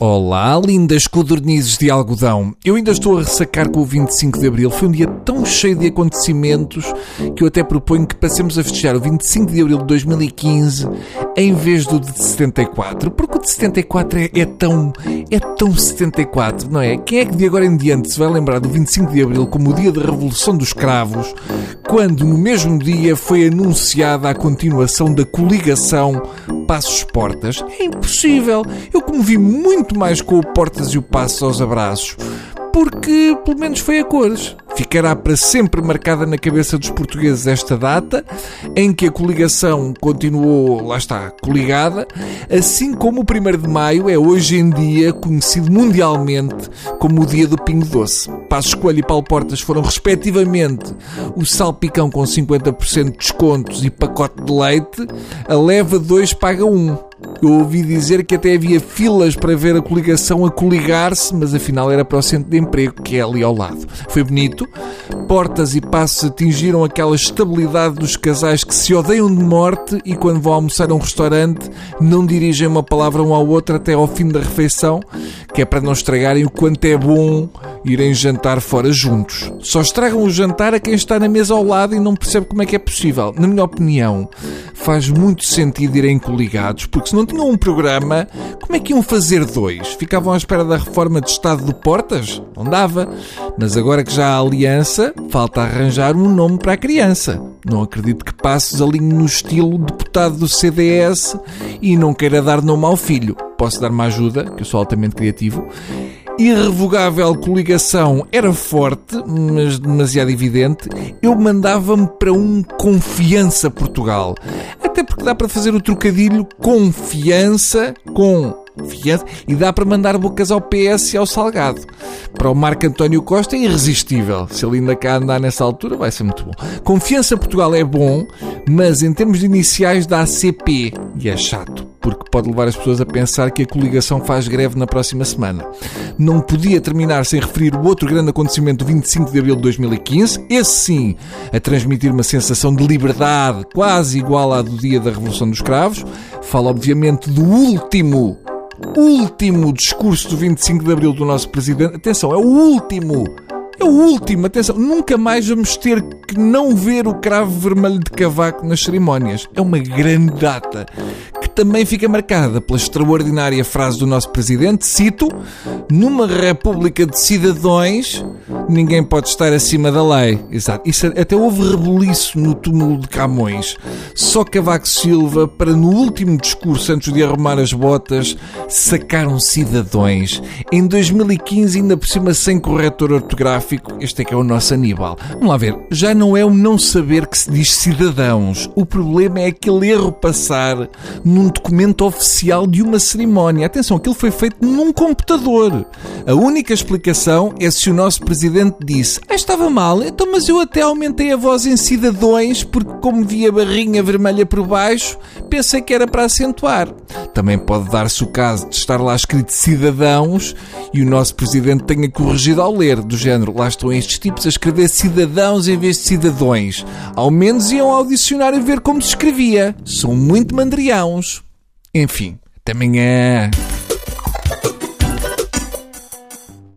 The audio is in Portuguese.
Olá, lindas codornizes de algodão. Eu ainda estou a ressacar com o 25 de Abril. Foi um dia tão cheio de acontecimentos que eu até proponho que passemos a festejar o 25 de Abril de 2015 em vez do de 74. Porque o de 74 é, é tão. é tão 74, não é? Quem é que de agora em diante se vai lembrar do 25 de Abril como o dia da Revolução dos Cravos, quando no mesmo dia foi anunciada a continuação da coligação Passos Portas? É impossível. Eu, como vi muito mais com o Portas e o Passo aos abraços, porque pelo menos foi a cores. Ficará para sempre marcada na cabeça dos portugueses esta data, em que a coligação continuou, lá está, coligada, assim como o 1 de Maio é hoje em dia conhecido mundialmente como o dia do Pingo Doce. Passos Coelho e Paulo Portas foram, respectivamente, o salpicão com 50% de descontos e pacote de leite, a leva 2 paga 1. Um. Eu ouvi dizer que até havia filas para ver a coligação a coligar-se, mas afinal era para o centro de emprego, que é ali ao lado. Foi bonito. Portas e passos atingiram aquela estabilidade dos casais que se odeiam de morte e quando vão almoçar a um restaurante não dirigem uma palavra um ao outro até ao fim da refeição, que é para não estragarem o quanto é bom irem jantar fora juntos. Só estragam o jantar a quem está na mesa ao lado e não percebe como é que é possível. Na minha opinião, faz muito sentido irem coligados, porque se não tinham um programa, como é que iam fazer dois? Ficavam à espera da reforma de Estado de Portas? Não dava. Mas agora que já há aliança, falta arranjar um nome para a criança. Não acredito que Passos alinhe no estilo deputado do CDS e não queira dar nome ao filho. Posso dar uma ajuda, que eu sou altamente criativo irrevogável coligação era forte, mas demasiado evidente, eu mandava-me para um Confiança Portugal. Até porque dá para fazer o trocadilho confiança com confiança e dá para mandar bocas ao PS e ao Salgado. Para o Marco António Costa é irresistível. Se ele ainda cá andar nessa altura, vai ser muito bom. Confiança Portugal é bom, mas em termos de iniciais da ACP, e é chato, porque pode levar as pessoas a pensar que a coligação faz greve na próxima semana. Não podia terminar sem referir o outro grande acontecimento do 25 de abril de 2015, esse sim, a transmitir uma sensação de liberdade quase igual à do dia da Revolução dos Cravos. Fala, obviamente, do último último discurso do 25 de Abril do nosso Presidente. Atenção, é o último! É o último, atenção, nunca mais vamos ter que não ver o cravo vermelho de cavaco nas cerimónias. É uma grande data também fica marcada pela extraordinária frase do nosso Presidente, cito, numa república de cidadãos ninguém pode estar acima da lei. Exato. Isso até houve rebuliço no túmulo de Camões. Só Cavaco Silva, para no último discurso, antes de arrumar as botas, sacaram cidadãos. Em 2015, ainda por cima sem corretor ortográfico, este é que é o nosso Aníbal. Vamos lá ver. Já não é o não saber que se diz cidadãos. O problema é aquele erro passar num documento oficial de uma cerimónia. Atenção, aquilo foi feito num computador. A única explicação é se o nosso presidente disse: ah, estava mal, então, mas eu até aumentei a voz em cidadões porque, como vi a barrinha vermelha por baixo, pensei que era para acentuar. Também pode dar-se o caso de estar lá escrito cidadãos e o nosso presidente tenha corrigido ao ler, do género: lá estão estes tipos a escrever cidadãos em vez de cidadões. Ao menos iam ao dicionário ver como se escrevia. São muito mandriãos. Enfim, até amanhã.